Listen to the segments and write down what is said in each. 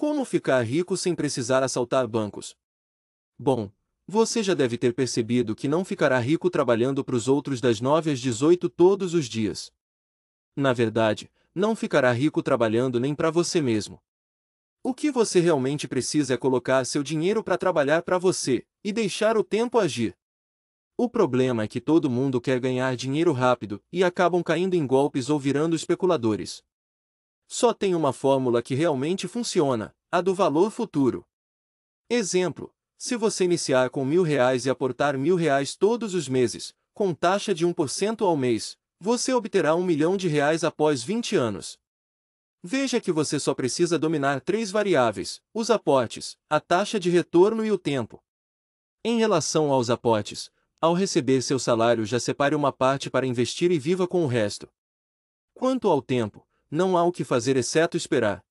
Como ficar rico sem precisar assaltar bancos? Bom, você já deve ter percebido que não ficará rico trabalhando para os outros das 9 às 18 todos os dias. Na verdade, não ficará rico trabalhando nem para você mesmo. O que você realmente precisa é colocar seu dinheiro para trabalhar para você e deixar o tempo agir. O problema é que todo mundo quer ganhar dinheiro rápido e acabam caindo em golpes ou virando especuladores. Só tem uma fórmula que realmente funciona, a do valor futuro. Exemplo: se você iniciar com mil reais e aportar mil reais todos os meses, com taxa de 1% ao mês, você obterá um milhão de reais após 20 anos. Veja que você só precisa dominar três variáveis: os aportes, a taxa de retorno e o tempo. Em relação aos aportes, ao receber seu salário já separe uma parte para investir e viva com o resto. Quanto ao tempo, não há o que fazer exceto esperar.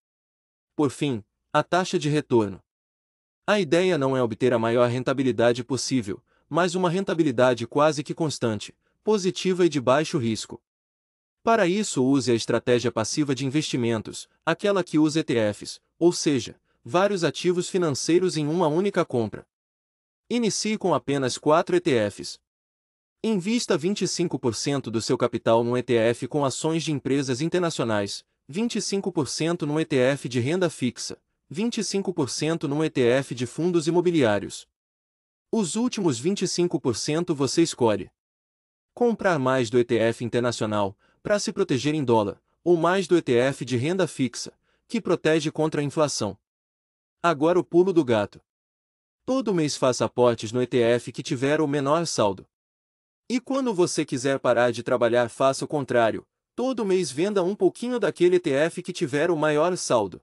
Por fim, a taxa de retorno. A ideia não é obter a maior rentabilidade possível, mas uma rentabilidade quase que constante, positiva e de baixo risco. Para isso use a estratégia passiva de investimentos, aquela que usa ETFs, ou seja, vários ativos financeiros em uma única compra. Inicie com apenas 4 ETFs. Invista 25% do seu capital num ETF com ações de empresas internacionais, 25% num ETF de renda fixa, 25% num ETF de fundos imobiliários. Os últimos 25% você escolhe. Comprar mais do ETF internacional, para se proteger em dólar, ou mais do ETF de renda fixa, que protege contra a inflação. Agora o pulo do gato. Todo mês faça aportes no ETF que tiver o menor saldo. E quando você quiser parar de trabalhar, faça o contrário. Todo mês venda um pouquinho daquele ETF que tiver o maior saldo.